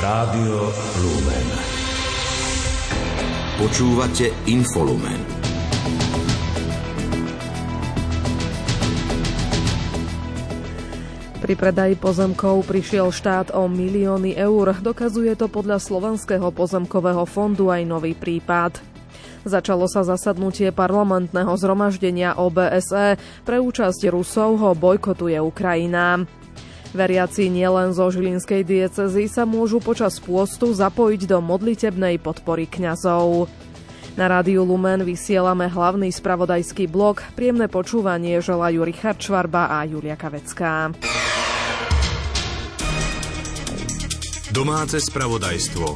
Rádio Lumen. Počúvate Infolumen. Pri predaji pozemkov prišiel štát o milióny eur. Dokazuje to podľa Slovenského pozemkového fondu aj nový prípad. Začalo sa zasadnutie parlamentného zhromaždenia OBSE. Pre účasť Rusov ho bojkotuje Ukrajina. Veriaci nielen zo Žilinskej diecezy sa môžu počas pôstu zapojiť do modlitebnej podpory kňazov. Na rádiu Lumen vysielame hlavný spravodajský blok. Príjemné počúvanie želajú Richard Čvarba a Julia Kavecká. Domáce spravodajstvo.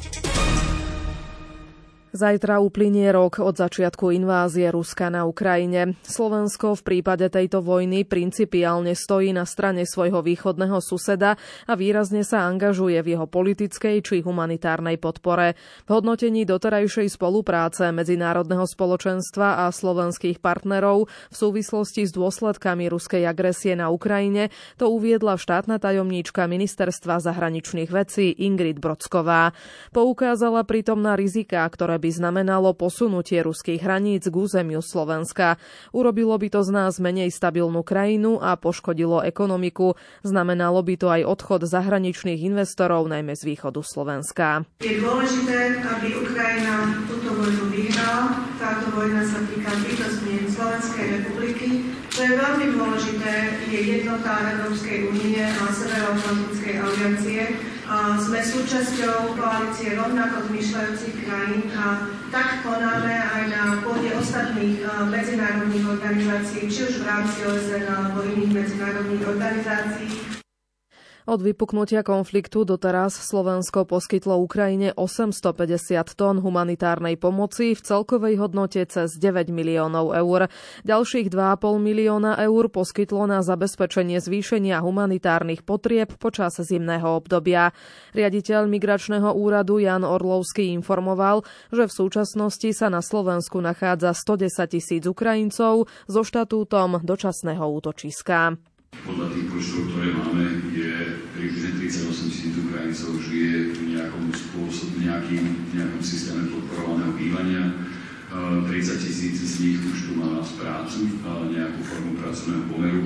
Zajtra uplynie rok od začiatku invázie Ruska na Ukrajine. Slovensko v prípade tejto vojny principiálne stojí na strane svojho východného suseda a výrazne sa angažuje v jeho politickej či humanitárnej podpore. V hodnotení doterajšej spolupráce medzinárodného spoločenstva a slovenských partnerov v súvislosti s dôsledkami ruskej agresie na Ukrajine to uviedla štátna tajomníčka ministerstva zahraničných vecí Ingrid Brodsková. Poukázala pritom na riziká, ktoré by znamenalo posunutie ruských hraníc k územiu Slovenska. Urobilo by to z nás menej stabilnú krajinu a poškodilo ekonomiku. Znamenalo by to aj odchod zahraničných investorov, najmä z východu Slovenska. Je dôležité, aby Ukrajina túto vojnu vyhrala. Táto vojna sa týka bytostne Slovenskej republiky. To je veľmi dôležité, je jednota Európskej únie a Severoatlantickej aliancie a sme súčasťou koalície rovnako zmyšľajúcich krajín a tak konáme aj na pôde ostatných medzinárodných organizácií, či už v rámci OSN alebo iných medzinárodných organizácií. Od vypuknutia konfliktu doteraz Slovensko poskytlo Ukrajine 850 tón humanitárnej pomoci v celkovej hodnote cez 9 miliónov eur. Ďalších 2,5 milióna eur poskytlo na zabezpečenie zvýšenia humanitárnych potrieb počas zimného obdobia. Riaditeľ Migračného úradu Jan Orlovský informoval, že v súčasnosti sa na Slovensku nachádza 110 tisíc Ukrajincov so štatútom dočasného útočiska. Podľa tých počtov, ktoré máme, je približne 38 tisíc Ukrajincov žije v nejakom spôsob, nejakým, nejakom systéme podporovaného bývania. 30 tisíc z nich už tu má prácu, nejakú formu pracovného pomeru.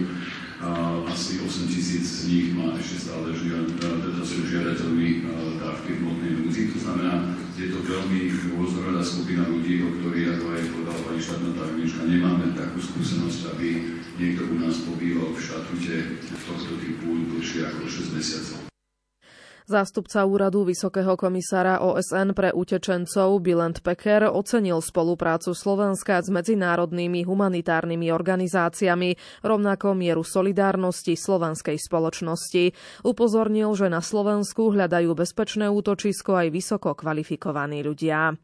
Asi 8 tisíc z nich má ešte stále žiad, teda sú žiadateľmi dávky hmotnej núdzi. To znamená, je to veľmi rôznorodá skupina ľudí, o ktorých, ako aj povedala pani štátna tajomnička, nemáme takú skúsenosť, aby niekto u nás pobýval v štatute tohto typu dlhšie ako 6 mesiacov. Zástupca úradu Vysokého komisára OSN pre utečencov Bilent Peker ocenil spoluprácu Slovenska s medzinárodnými humanitárnymi organizáciami, rovnako mieru solidárnosti slovenskej spoločnosti. Upozornil, že na Slovensku hľadajú bezpečné útočisko aj vysoko kvalifikovaní ľudia.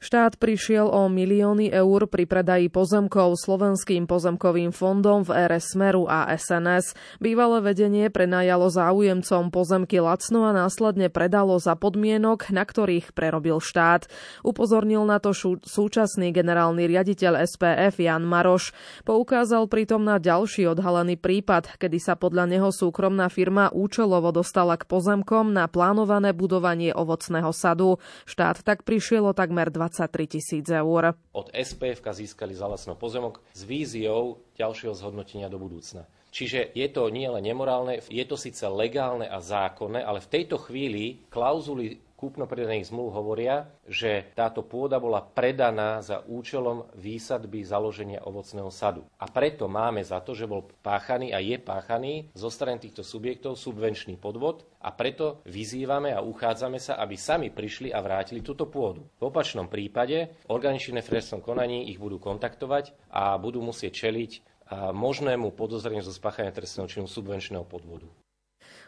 Štát prišiel o milióny eur pri predaji pozemkov Slovenským pozemkovým fondom v ére Smeru a SNS. Bývalé vedenie prenajalo záujemcom pozemky lacno a následne predalo za podmienok, na ktorých prerobil štát. Upozornil na to súčasný generálny riaditeľ SPF Jan Maroš. Poukázal pritom na ďalší odhalený prípad, kedy sa podľa neho súkromná firma účelovo dostala k pozemkom na plánované budovanie ovocného sadu. Štát tak prišiel o takmer 20 23 tisíc eur. Od SPF získali za lacno pozemok s víziou ďalšieho zhodnotenia do budúcna. Čiže je to nie len nemorálne, je to síce legálne a zákonné, ale v tejto chvíli klauzuly kúpno-predaných zmluv hovoria, že táto pôda bola predaná za účelom výsadby založenia ovocného sadu. A preto máme za to, že bol páchaný a je páchaný zo strany týchto subjektov subvenčný podvod a preto vyzývame a uchádzame sa, aby sami prišli a vrátili túto pôdu. V opačnom prípade organičné v konaní ich budú kontaktovať a budú musieť čeliť možnému podozreniu zo spáchania trestného činu subvenčného podvodu.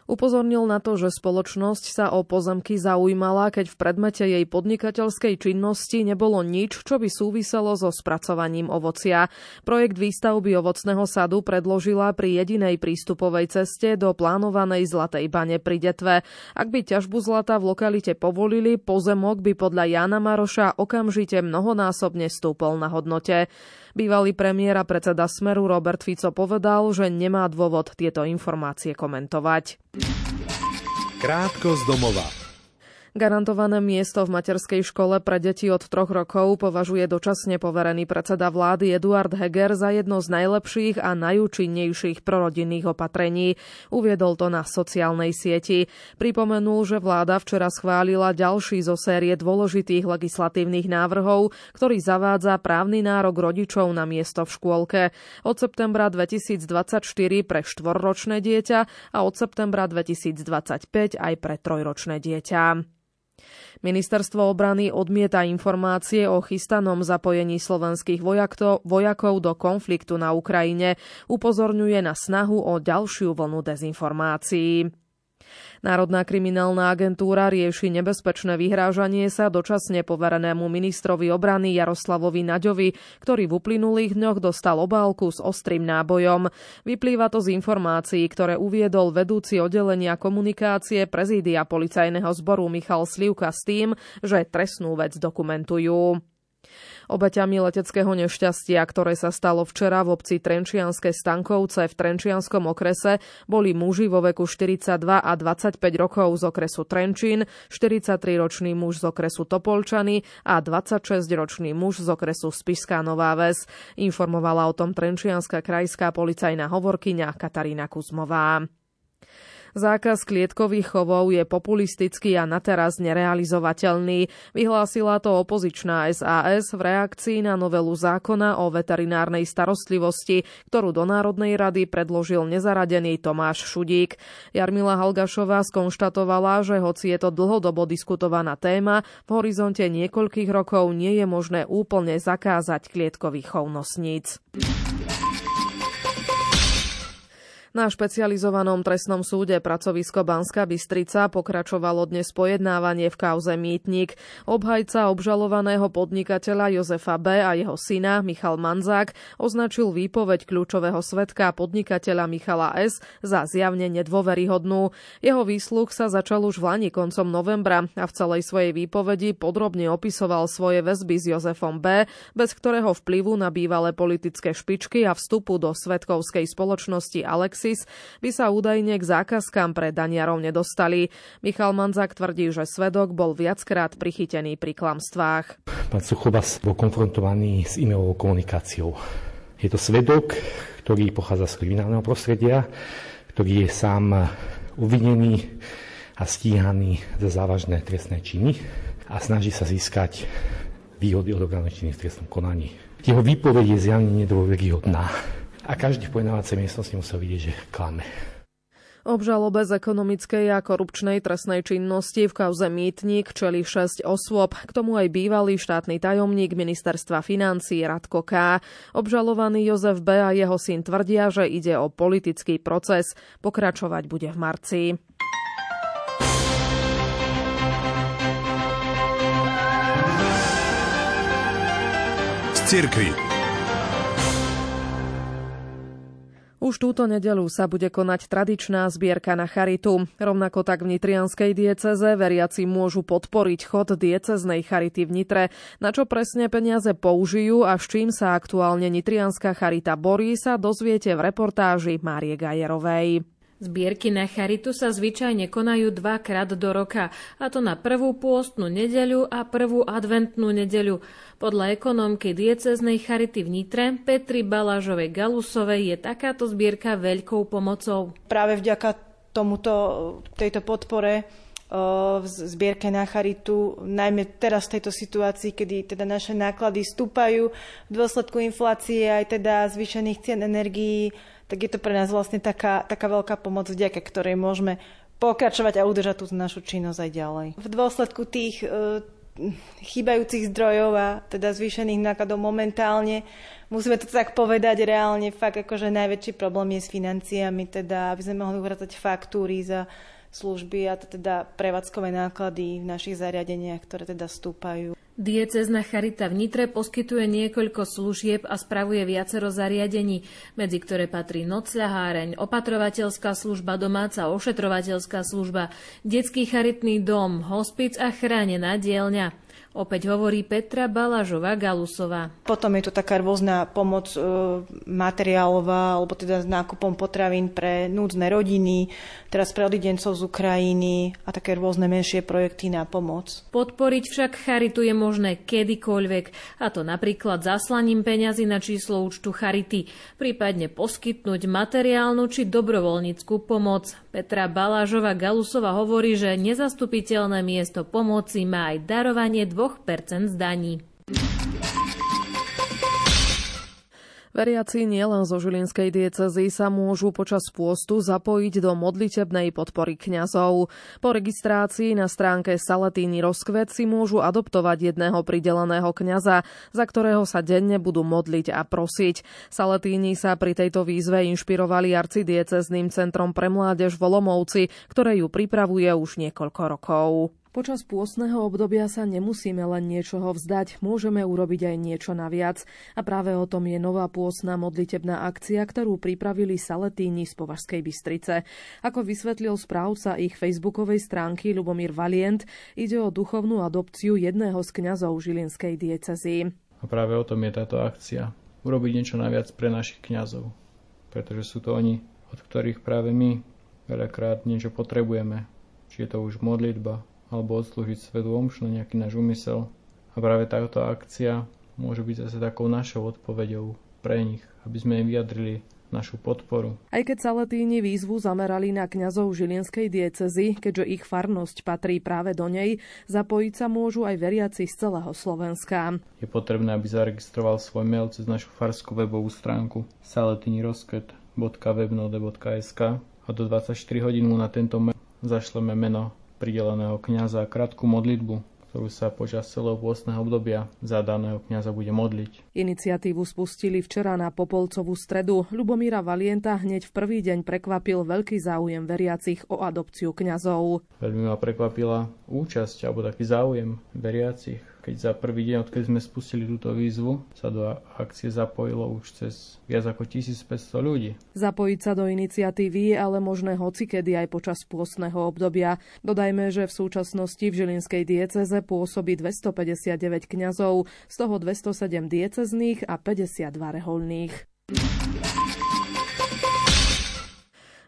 Upozornil na to, že spoločnosť sa o pozemky zaujímala, keď v predmete jej podnikateľskej činnosti nebolo nič, čo by súviselo so spracovaním ovocia. Projekt výstavby ovocného sadu predložila pri jedinej prístupovej ceste do plánovanej Zlatej bane pri Detve. Ak by ťažbu zlata v lokalite povolili, pozemok by podľa Jana Maroša okamžite mnohonásobne stúpol na hodnote. Bývalý premiér a predseda Smeru Robert Fico povedal, že nemá dôvod tieto informácie komentovať. Krátko z domova. Garantované miesto v materskej škole pre deti od troch rokov považuje dočasne poverený predseda vlády Eduard Heger za jedno z najlepších a najúčinnejších prorodinných opatrení. Uviedol to na sociálnej sieti. Pripomenul, že vláda včera schválila ďalší zo série dôležitých legislatívnych návrhov, ktorý zavádza právny nárok rodičov na miesto v škôlke. Od septembra 2024 pre štvorročné dieťa a od septembra 2025 aj pre trojročné dieťa. Ministerstvo obrany odmieta informácie o chystanom zapojení slovenských vojakov do konfliktu na Ukrajine. Upozorňuje na snahu o ďalšiu vlnu dezinformácií. Národná kriminálna agentúra rieši nebezpečné vyhrážanie sa dočasne poverenému ministrovi obrany Jaroslavovi Naďovi, ktorý v uplynulých dňoch dostal obálku s ostrým nábojom. Vyplýva to z informácií, ktoré uviedol vedúci oddelenia komunikácie prezídia policajného zboru Michal Slivka s tým, že trestnú vec dokumentujú. Obeťami leteckého nešťastia, ktoré sa stalo včera v obci Trenčianske Stankovce v Trenčianskom okrese, boli muži vo veku 42 a 25 rokov z okresu Trenčín, 43-ročný muž z okresu Topolčany a 26-ročný muž z okresu Spišská Nová Ves. Informovala o tom Trenčianská krajská policajná hovorkyňa Katarína Kuzmová. Zákaz klietkových chovov je populistický a na teraz nerealizovateľný. Vyhlásila to opozičná SAS v reakcii na novelu zákona o veterinárnej starostlivosti, ktorú do Národnej rady predložil nezaradený Tomáš Šudík. Jarmila Halgašová skonštatovala, že hoci je to dlhodobo diskutovaná téma, v horizonte niekoľkých rokov nie je možné úplne zakázať klietkových chov nosníc. Na špecializovanom trestnom súde pracovisko Banska Bystrica pokračovalo dnes pojednávanie v kauze Mýtnik. Obhajca obžalovaného podnikateľa Jozefa B. a jeho syna Michal Manzák označil výpoveď kľúčového svetka podnikateľa Michala S. za zjavne nedôveryhodnú. Jeho výsluh sa začal už v Lani koncom novembra a v celej svojej výpovedi podrobne opisoval svoje väzby s Jozefom B., bez ktorého vplyvu na bývalé politické špičky a vstupu do svetkovskej spoločnosti Alex Alexis by sa údajne k zákazkám pre daniarov nedostali. Michal Manzák tvrdí, že svedok bol viackrát prichytený pri klamstvách. Pán Suchobas bol konfrontovaný s e-mailovou komunikáciou. Je to svedok, ktorý pochádza z kriminálneho prostredia, ktorý je sám uvinený a stíhaný za závažné trestné činy a snaží sa získať výhody od orgánov v trestnom konaní. Jeho výpoveď je zjavne nedôveryhodná a každý v pojednávacej miestnosti musel vidieť, že klame. Obžalobe z ekonomickej a korupčnej trestnej činnosti v kauze Mýtnik čeli 6 osôb, k tomu aj bývalý štátny tajomník ministerstva financí Radko K. Obžalovaný Jozef B. a jeho syn tvrdia, že ide o politický proces. Pokračovať bude v marci. Z cirkvi. Už túto nedelu sa bude konať tradičná zbierka na charitu. Rovnako tak v Nitrianskej dieceze veriaci môžu podporiť chod dieceznej charity v Nitre. Na čo presne peniaze použijú a s čím sa aktuálne Nitrianská charita borí, sa dozviete v reportáži Márie Gajerovej. Zbierky na charitu sa zvyčajne konajú dvakrát do roka, a to na prvú pôstnu nedeľu a prvú adventnú nedeľu. Podľa ekonómky dieceznej charity v Nitre Petri Balážovej Galusovej je takáto zbierka veľkou pomocou. Práve vďaka tomuto, tejto podpore v zbierke na charitu, najmä teraz v tejto situácii, kedy teda naše náklady stúpajú v dôsledku inflácie aj teda zvýšených cien energií, tak je to pre nás vlastne taká, taká veľká pomoc, vďaka ktorej môžeme pokračovať a udržať tú našu činnosť aj ďalej. V dôsledku tých e, chýbajúcich zdrojov a teda zvýšených nákladov momentálne, musíme to tak povedať reálne, fakt akože najväčší problém je s financiami, teda aby sme mohli uhradzať faktúry za služby a teda prevádzkové náklady v našich zariadeniach, ktoré teda stúpajú. Diecezna Charita v Nitre poskytuje niekoľko služieb a spravuje viacero zariadení, medzi ktoré patrí nocľaháreň, opatrovateľská služba, domáca ošetrovateľská služba, detský charitný dom, hospic a chránená dielňa. Opäť hovorí Petra Balažová Galusová. Potom je to taká rôzna pomoc e, materiálová, alebo teda s nákupom potravín pre núdzne rodiny, teraz pre odidencov z Ukrajiny a také rôzne menšie projekty na pomoc. Podporiť však Charitu je možné kedykoľvek, a to napríklad zaslaním peňazí na číslo účtu Charity, prípadne poskytnúť materiálnu či dobrovoľníckú pomoc. Petra Balážová Galusova hovorí, že nezastupiteľné miesto pomoci má aj darovanie 2% z daní. Veriaci nielen zo Žilinskej diecezy sa môžu počas pôstu zapojiť do modlitebnej podpory kňazov. Po registrácii na stránke Salatíny Rozkvet si môžu adoptovať jedného prideleného kňaza, za ktorého sa denne budú modliť a prosiť. Salatíni sa pri tejto výzve inšpirovali arcidiecezným centrom pre mládež v Olomovci, ktoré ju pripravuje už niekoľko rokov. Počas pôstneho obdobia sa nemusíme len niečoho vzdať, môžeme urobiť aj niečo naviac. A práve o tom je nová pôstna modlitebná akcia, ktorú pripravili Saletíni z Považskej Bystrice. Ako vysvetlil správca ich facebookovej stránky Lubomír Valient, ide o duchovnú adopciu jedného z kňazov Žilinskej diecezy. A práve o tom je táto akcia. Urobiť niečo naviac pre našich kňazov. Pretože sú to oni, od ktorých práve my veľakrát niečo potrebujeme. Či je to už modlitba, alebo odslúžiť svetu omšu na nejaký náš úmysel. A práve táto akcia môže byť zase takou našou odpoveďou pre nich, aby sme im vyjadrili našu podporu. Aj keď Saletíni výzvu zamerali na kňazov Žilinskej diecezy, keďže ich farnosť patrí práve do nej, zapojiť sa môžu aj veriaci z celého Slovenska. Je potrebné, aby zaregistroval svoj mail cez našu farskú webovú stránku salatinirosket.webnode.sk a do 24 hodín mu na tento mail zašleme meno prideleného kňaza krátku modlitbu, ktorú sa počas celého pôstneho obdobia za daného kňaza bude modliť. Iniciatívu spustili včera na Popolcovú stredu. Lubomíra Valienta hneď v prvý deň prekvapil veľký záujem veriacich o adopciu kňazov. Veľmi ma prekvapila účasť alebo taký záujem veriacich keď za prvý deň, odkedy sme spustili túto výzvu, sa do akcie zapojilo už cez viac ako 1500 ľudí. Zapojiť sa do iniciatívy je ale možné hocikedy aj počas pôstneho obdobia. Dodajme, že v súčasnosti v Žilinskej dieceze pôsobí 259 kňazov, z toho 207 diecezných a 52 reholných.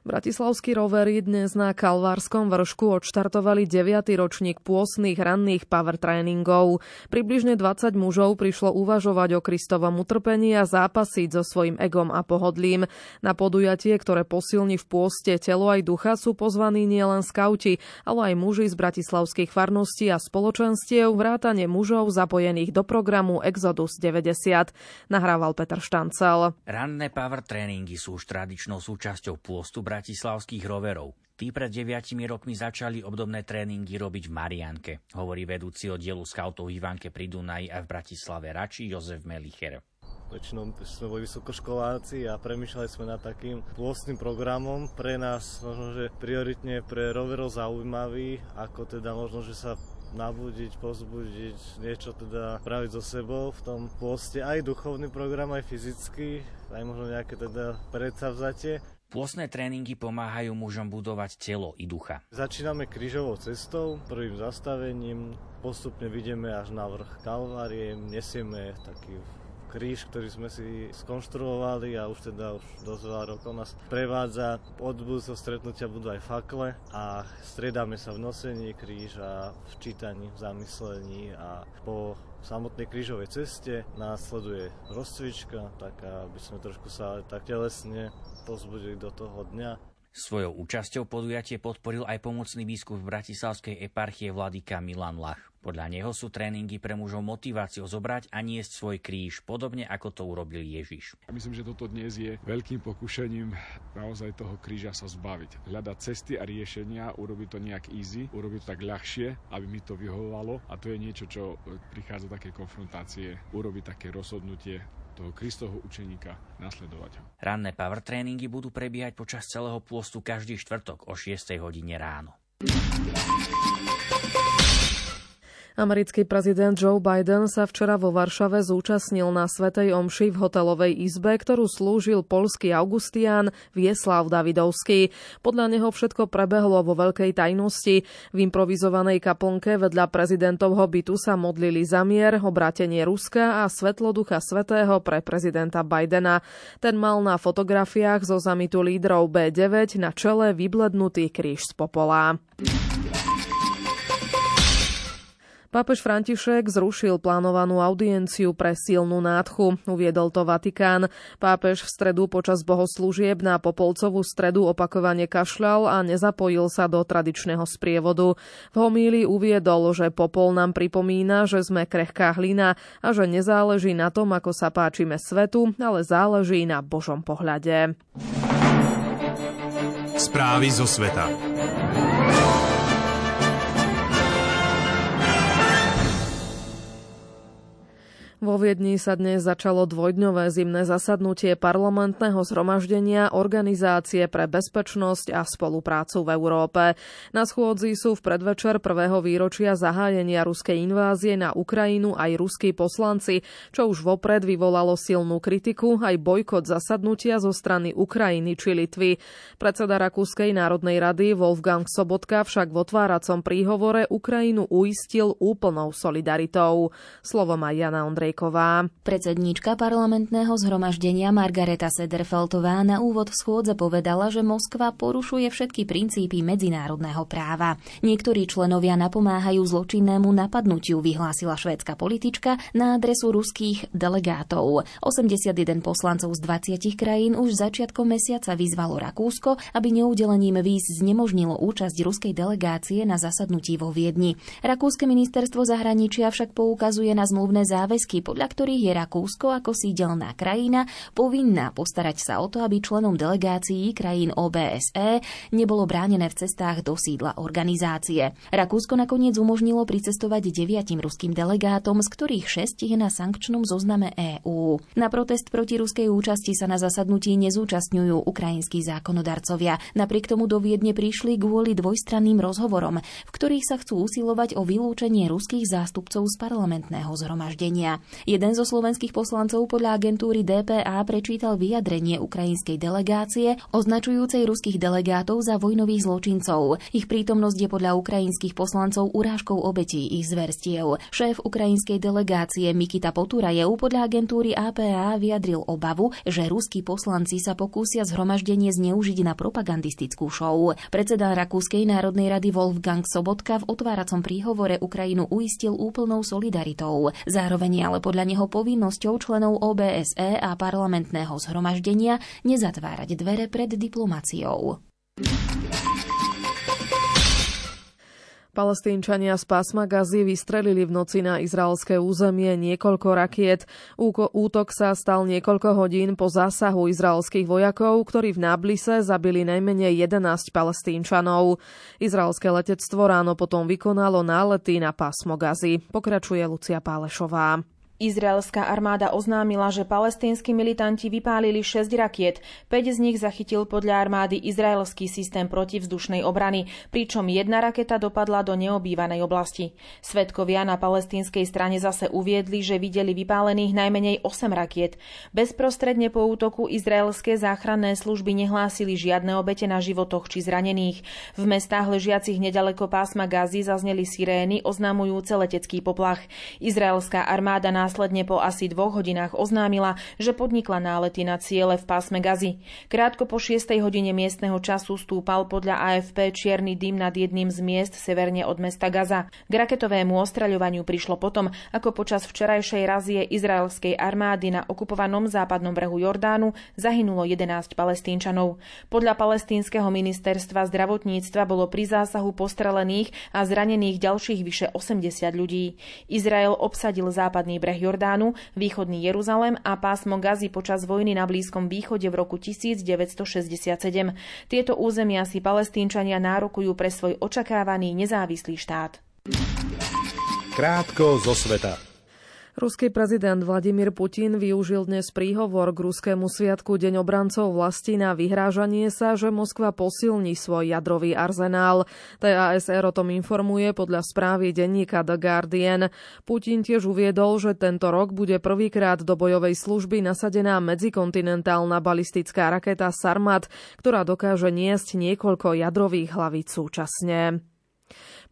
Bratislavskí rovery dnes na Kalvárskom vršku odštartovali 9. ročník pôsnych ranných power tréningov. Približne 20 mužov prišlo uvažovať o Kristovom utrpení a zápasiť so svojím egom a pohodlím. Na podujatie, ktoré posilní v pôste telo aj ducha, sú pozvaní nielen skauti, ale aj muži z bratislavských farností a spoločenstiev, vrátane mužov zapojených do programu Exodus 90. Nahrával Peter Štancel. Ranné power tréningy sú už tradičnou súčasťou pôstu bratislavských roverov. Tí pred deviatimi rokmi začali obdobné tréningy robiť v Marianke, hovorí vedúci oddielu skautov Ivanke pri Dunaji a v Bratislave Rači Jozef Melicher. Väčšinou sme boli vysokoškoláci a premyšľali sme nad takým pôstnym programom. Pre nás možno, že prioritne pre roverov zaujímavý, ako teda možno, že sa nabudiť, pozbudiť, niečo teda praviť so sebou v tom pôste, aj duchovný program, aj fyzický, aj možno nejaké teda predsavzatie. Pôsne tréningy pomáhajú mužom budovať telo i ducha. Začíname krížovou cestou, prvým zastavením, postupne vidíme až na vrch Kalvárie, nesieme taký kríž, ktorý sme si skonštruovali a už teda už dosť veľa rokov nás prevádza. Od budúceho stretnutia budú aj fakle a stredáme sa v nosení kríža, v čítaní, v zamyslení a po samotnej krížovej ceste následuje rozcvička, tak aby sme trošku sa tak telesne pozbudili do toho dňa. Svojou účasťou podujatie podporil aj pomocný biskup Bratislavskej eparchie vladyka Milan Lach. Podľa neho sú tréningy pre mužov motiváciou zobrať a niesť svoj kríž, podobne ako to urobil Ježiš. Myslím, že toto dnes je veľkým pokušením naozaj toho kríža sa zbaviť. Hľadať cesty a riešenia, urobiť to nejak easy, urobiť to tak ľahšie, aby mi to vyhovovalo a to je niečo, čo prichádza také konfrontácie, urobiť také rozhodnutie toho Kristovho učeníka nasledovať ho. Ranné power tréningy budú prebiehať počas celého pôstu každý štvrtok o 6 hodine ráno. Americký prezident Joe Biden sa včera vo Varšave zúčastnil na Svetej Omši v hotelovej izbe, ktorú slúžil polský Augustián Vieslav Davidovský. Podľa neho všetko prebehlo vo veľkej tajnosti. V improvizovanej kaplnke vedľa prezidentovho bytu sa modlili za mier, obrátenie Ruska a svetlo Ducha Svetého pre prezidenta Bidena. Ten mal na fotografiách zo zamitu lídrov B9 na čele vyblednutý kríž z popola. Pápež František zrušil plánovanú audienciu pre silnú nádchu, uviedol to Vatikán. Pápež v stredu počas bohoslúžieb na Popolcovú stredu opakovane kašľal a nezapojil sa do tradičného sprievodu. V homíli uviedol, že Popol nám pripomína, že sme krehká hlina a že nezáleží na tom, ako sa páčime svetu, ale záleží na Božom pohľade. Správy zo sveta. Vo Viedni sa dnes začalo dvojdňové zimné zasadnutie parlamentného zhromaždenia Organizácie pre bezpečnosť a spoluprácu v Európe. Na schôdzi sú v predvečer prvého výročia zahájenia ruskej invázie na Ukrajinu aj ruskí poslanci, čo už vopred vyvolalo silnú kritiku aj bojkot zasadnutia zo strany Ukrajiny či Litvy. Predseda Rakúskej národnej rady Wolfgang Sobotka však v otváracom príhovore Ukrajinu uistil úplnou solidaritou. Slovo má Jana Ondrej Ondrejková. Predsedníčka parlamentného zhromaždenia Margareta Sederfeltová na úvod schôdze povedala, že Moskva porušuje všetky princípy medzinárodného práva. Niektorí členovia napomáhajú zločinnému napadnutiu, vyhlásila švédska politička na adresu ruských delegátov. 81 poslancov z 20 krajín už začiatkom mesiaca vyzvalo Rakúsko, aby neudelením víz znemožnilo účasť ruskej delegácie na zasadnutí vo Viedni. Rakúske ministerstvo zahraničia však poukazuje na zmluvné záväzky podľa ktorých je Rakúsko ako sídelná krajina povinná postarať sa o to, aby členom delegácií krajín OBSE nebolo bránené v cestách do sídla organizácie. Rakúsko nakoniec umožnilo pricestovať deviatim ruským delegátom, z ktorých šest je na sankčnom zozname EÚ. Na protest proti ruskej účasti sa na zasadnutí nezúčastňujú ukrajinskí zákonodarcovia. Napriek tomu do Viedne prišli kvôli dvojstranným rozhovorom, v ktorých sa chcú usilovať o vylúčenie ruských zástupcov z parlamentného zhromaždenia. Jeden zo slovenských poslancov podľa agentúry DPA prečítal vyjadrenie ukrajinskej delegácie, označujúcej ruských delegátov za vojnových zločincov. Ich prítomnosť je podľa ukrajinských poslancov urážkou obetí ich zverstiev. Šéf ukrajinskej delegácie Mikita Poturajev podľa agentúry APA vyjadril obavu, že ruskí poslanci sa pokúsia zhromaždenie zneužiť na propagandistickú show. Predseda Rakúskej národnej rady Wolfgang Sobotka v otváracom príhovore Ukrajinu uistil úplnou solidaritou. Zároveň ale podľa neho povinnosťou členov OBSE a parlamentného zhromaždenia nezatvárať dvere pred diplomáciou. Palestínčania z pásma Gazy vystrelili v noci na izraelské územie niekoľko rakiet. Útok sa stal niekoľko hodín po zásahu izraelských vojakov, ktorí v Náblise zabili najmenej 11 palestínčanov. Izraelské letectvo ráno potom vykonalo nálety na pásmo Gazy. Pokračuje Lucia Pálešová. Izraelská armáda oznámila, že palestínsky militanti vypálili 6 rakiet. 5 z nich zachytil podľa armády izraelský systém protivzdušnej obrany, pričom jedna raketa dopadla do neobývanej oblasti. Svedkovia na palestínskej strane zase uviedli, že videli vypálených najmenej 8 rakiet. Bezprostredne po útoku izraelské záchranné služby nehlásili žiadne obete na životoch či zranených. V mestách ležiacich nedaleko pásma Gazy zazneli sirény oznamujúce letecký poplach. Izraelská armáda na následne po asi dvoch hodinách oznámila, že podnikla nálety na ciele v pásme Gazy. Krátko po 6 hodine miestneho času stúpal podľa AFP čierny dym nad jedným z miest severne od mesta Gaza. K raketovému ostraľovaniu prišlo potom, ako počas včerajšej razie izraelskej armády na okupovanom západnom brehu Jordánu zahynulo 11 palestínčanov. Podľa palestínskeho ministerstva zdravotníctva bolo pri zásahu postrelených a zranených ďalších vyše 80 ľudí. Izrael obsadil západný breh breh Jordánu, východný Jeruzalem a pásmo Gazy počas vojny na Blízkom východe v roku 1967. Tieto územia si palestínčania nárokujú pre svoj očakávaný nezávislý štát. Krátko zo sveta. Ruský prezident Vladimír Putin využil dnes príhovor k ruskému sviatku Deň obrancov vlasti na vyhrážanie sa, že Moskva posilní svoj jadrový arzenál. TASR o tom informuje podľa správy denníka The Guardian. Putin tiež uviedol, že tento rok bude prvýkrát do bojovej služby nasadená medzikontinentálna balistická raketa Sarmat, ktorá dokáže niesť niekoľko jadrových hlavíc súčasne.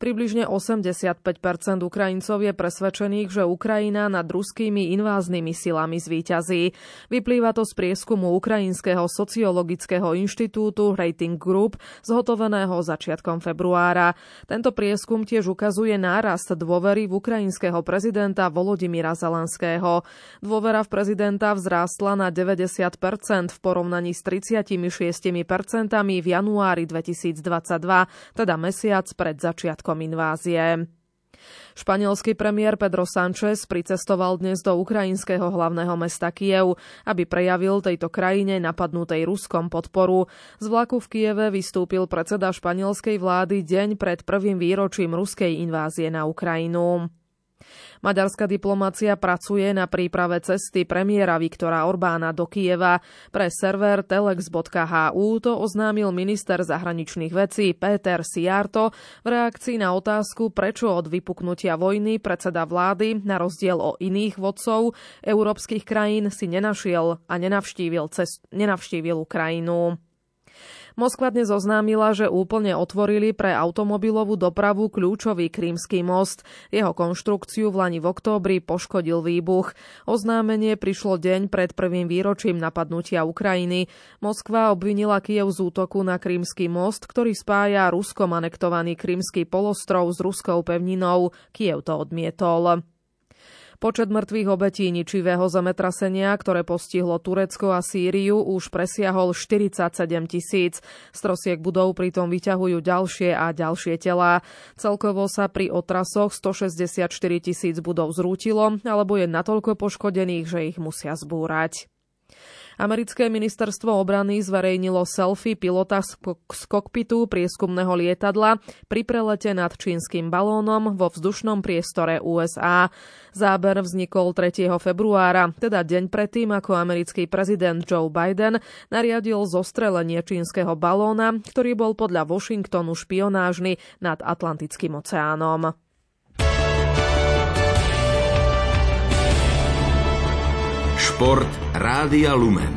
Približne 85% Ukrajincov je presvedčených, že Ukrajina nad ruskými inváznými silami zvíťazí. Vyplýva to z prieskumu Ukrajinského sociologického inštitútu Rating Group zhotoveného začiatkom februára. Tento prieskum tiež ukazuje nárast dôvery v ukrajinského prezidenta Volodymyra Zelenského. Dôvera v prezidenta vzrástla na 90% v porovnaní s 36% v januári 2022, teda mesiac pred začiatkom začiatkom invázie. Španielský premiér Pedro Sánchez pricestoval dnes do ukrajinského hlavného mesta Kiev, aby prejavil tejto krajine napadnutej Ruskom podporu. Z vlaku v Kieve vystúpil predseda španielskej vlády deň pred prvým výročím ruskej invázie na Ukrajinu. Maďarská diplomácia pracuje na príprave cesty premiéra Viktora Orbána do Kieva. Pre server telex.hu to oznámil minister zahraničných vecí Peter Siarto v reakcii na otázku, prečo od vypuknutia vojny predseda vlády, na rozdiel o iných vodcov európskych krajín, si nenašiel a nenavštívil, cest, nenavštívil Ukrajinu. Moskva dnes oznámila, že úplne otvorili pre automobilovú dopravu kľúčový krímsky most. Jeho konštrukciu v Lani v októbri poškodil výbuch. Oznámenie prišlo deň pred prvým výročím napadnutia Ukrajiny. Moskva obvinila Kiev z útoku na krímsky most, ktorý spája ruskom anektovaný krímsky polostrov s ruskou pevninou. Kiev to odmietol. Počet mŕtvych obetí ničivého zemetrasenia, ktoré postihlo Turecko a Sýriu, už presiahol 47 tisíc. Z trosiek budov pritom vyťahujú ďalšie a ďalšie telá. Celkovo sa pri otrasoch 164 tisíc budov zrútilo, alebo je natoľko poškodených, že ich musia zbúrať. Americké ministerstvo obrany zverejnilo selfie pilota z kokpitu prieskumného lietadla pri prelete nad čínskym balónom vo vzdušnom priestore USA. Záber vznikol 3. februára, teda deň predtým, ako americký prezident Joe Biden nariadil zostrelenie čínskeho balóna, ktorý bol podľa Washingtonu špionážny nad Atlantickým oceánom. Šport Rádia Lumen.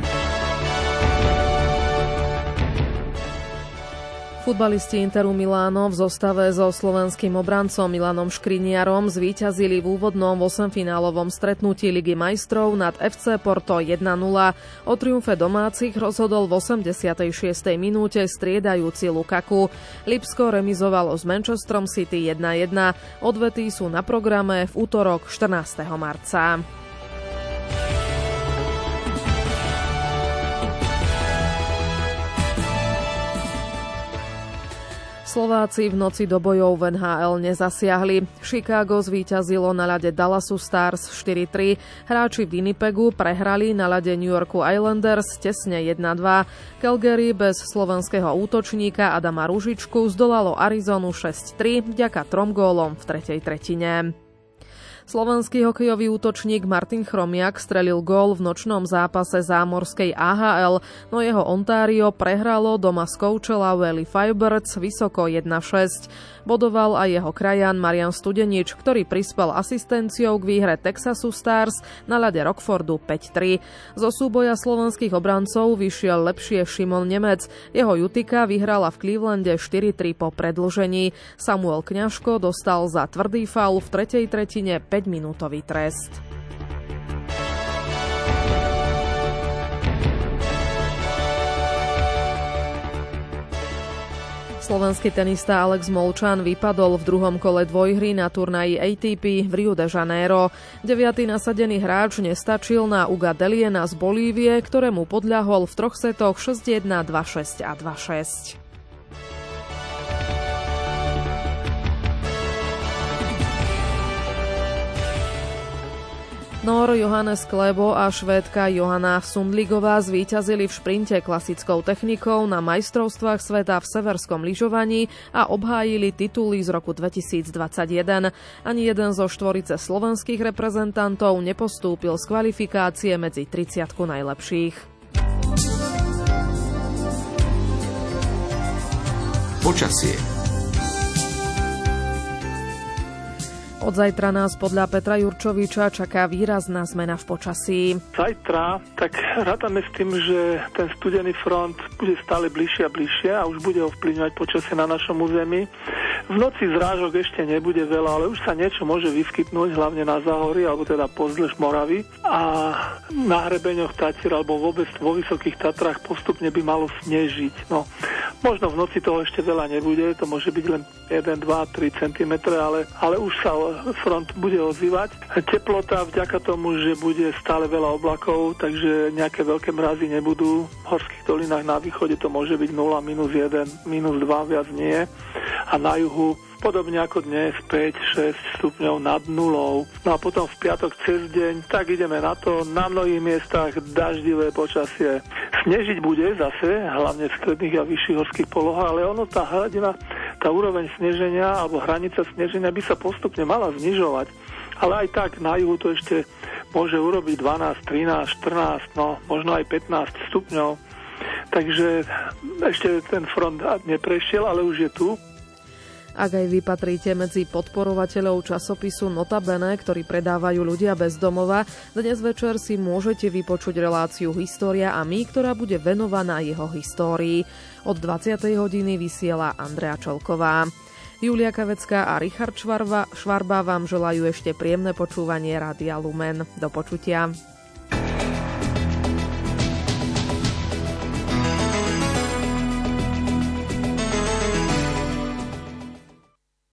Futbalisti Interu Miláno v zostave so slovenským obrancom Milanom Škriniarom zvíťazili v úvodnom 8-finálovom stretnutí Ligy majstrov nad FC Porto 1-0. O triumfe domácich rozhodol v 86. minúte striedajúci Lukaku. Lipsko remizovalo s Manchesterom City 1-1. Odvety sú na programe v útorok 14. marca. Slováci v noci do bojov v NHL nezasiahli. Chicago zvíťazilo na ľade Dallasu Stars 4-3. Hráči Winnipegu prehrali na ľade New Yorku Islanders tesne 1-2. Calgary bez slovenského útočníka Adama Ružičku zdolalo Arizonu 6-3 vďaka trom gólom v tretej tretine. Slovenský hokejový útočník Martin Chromiak strelil gól v nočnom zápase zámorskej AHL, no jeho Ontario prehralo doma z Koučela Valley Firebirds vysoko 1-6. Bodoval aj jeho krajan Marian Studenič, ktorý prispel asistenciou k výhre Texasu Stars na ľade Rockfordu 5-3. Zo súboja slovenských obrancov vyšiel lepšie Šimon Nemec. Jeho Jutika vyhrala v Clevelande 4-3 po predlžení. Samuel Kňažko dostal za tvrdý faul v tretej tretine 5-minútový trest. Slovenský tenista Alex Molčan vypadol v druhom kole dvojhry na turnaji ATP v Rio de Janeiro. Deviatý nasadený hráč nestačil na Uga Deliena z Bolívie, ktorému podľahol v troch setoch 6-1, 2-6 a 2-6. Nor Johannes Klebo a švédka Johanna Sundligová zvíťazili v šprinte klasickou technikou na majstrovstvách sveta v severskom lyžovaní a obhájili tituly z roku 2021. Ani jeden zo štvorice slovenských reprezentantov nepostúpil z kvalifikácie medzi 30 najlepších. Počasie Od zajtra nás podľa Petra Jurčoviča čaká výrazná zmena v počasí. Zajtra tak rátame s tým, že ten studený front bude stále bližšie a bližšie a už bude ovplyvňovať počasie na našom území. V noci zrážok ešte nebude veľa, ale už sa niečo môže vyskytnúť, hlavne na záhory, alebo teda pozdĺž Moravy. A na hrebeňoch Tatier, alebo vôbec vo Vysokých Tatrách postupne by malo snežiť. No, možno v noci toho ešte veľa nebude, to môže byť len 1, 2, 3 cm, ale, ale už sa front bude ozývať. Teplota vďaka tomu, že bude stále veľa oblakov, takže nejaké veľké mrazy nebudú. V horských dolinách na východe to môže byť 0, minus 1, minus 2, viac nie. A na juhu podobne ako dnes 5-6 stupňov nad nulou. No a potom v piatok cez deň, tak ideme na to. Na mnohých miestach daždivé počasie. Snežiť bude zase, hlavne v stredných a vyšších horských polohách, ale ono tá hladina, tá úroveň sneženia alebo hranica sneženia by sa postupne mala znižovať. Ale aj tak na juhu to ešte môže urobiť 12, 13, 14, no možno aj 15 stupňov. Takže ešte ten front neprešiel, ale už je tu. Ak aj vy patríte medzi podporovateľov časopisu Notabene, ktorý predávajú ľudia bez domova, dnes večer si môžete vypočuť reláciu História a my, ktorá bude venovaná jeho histórii. Od 20. hodiny vysiela Andrea Čolková. Julia Kavecká a Richard Švarba, Švarba vám želajú ešte príjemné počúvanie Rádia Lumen. Do počutia.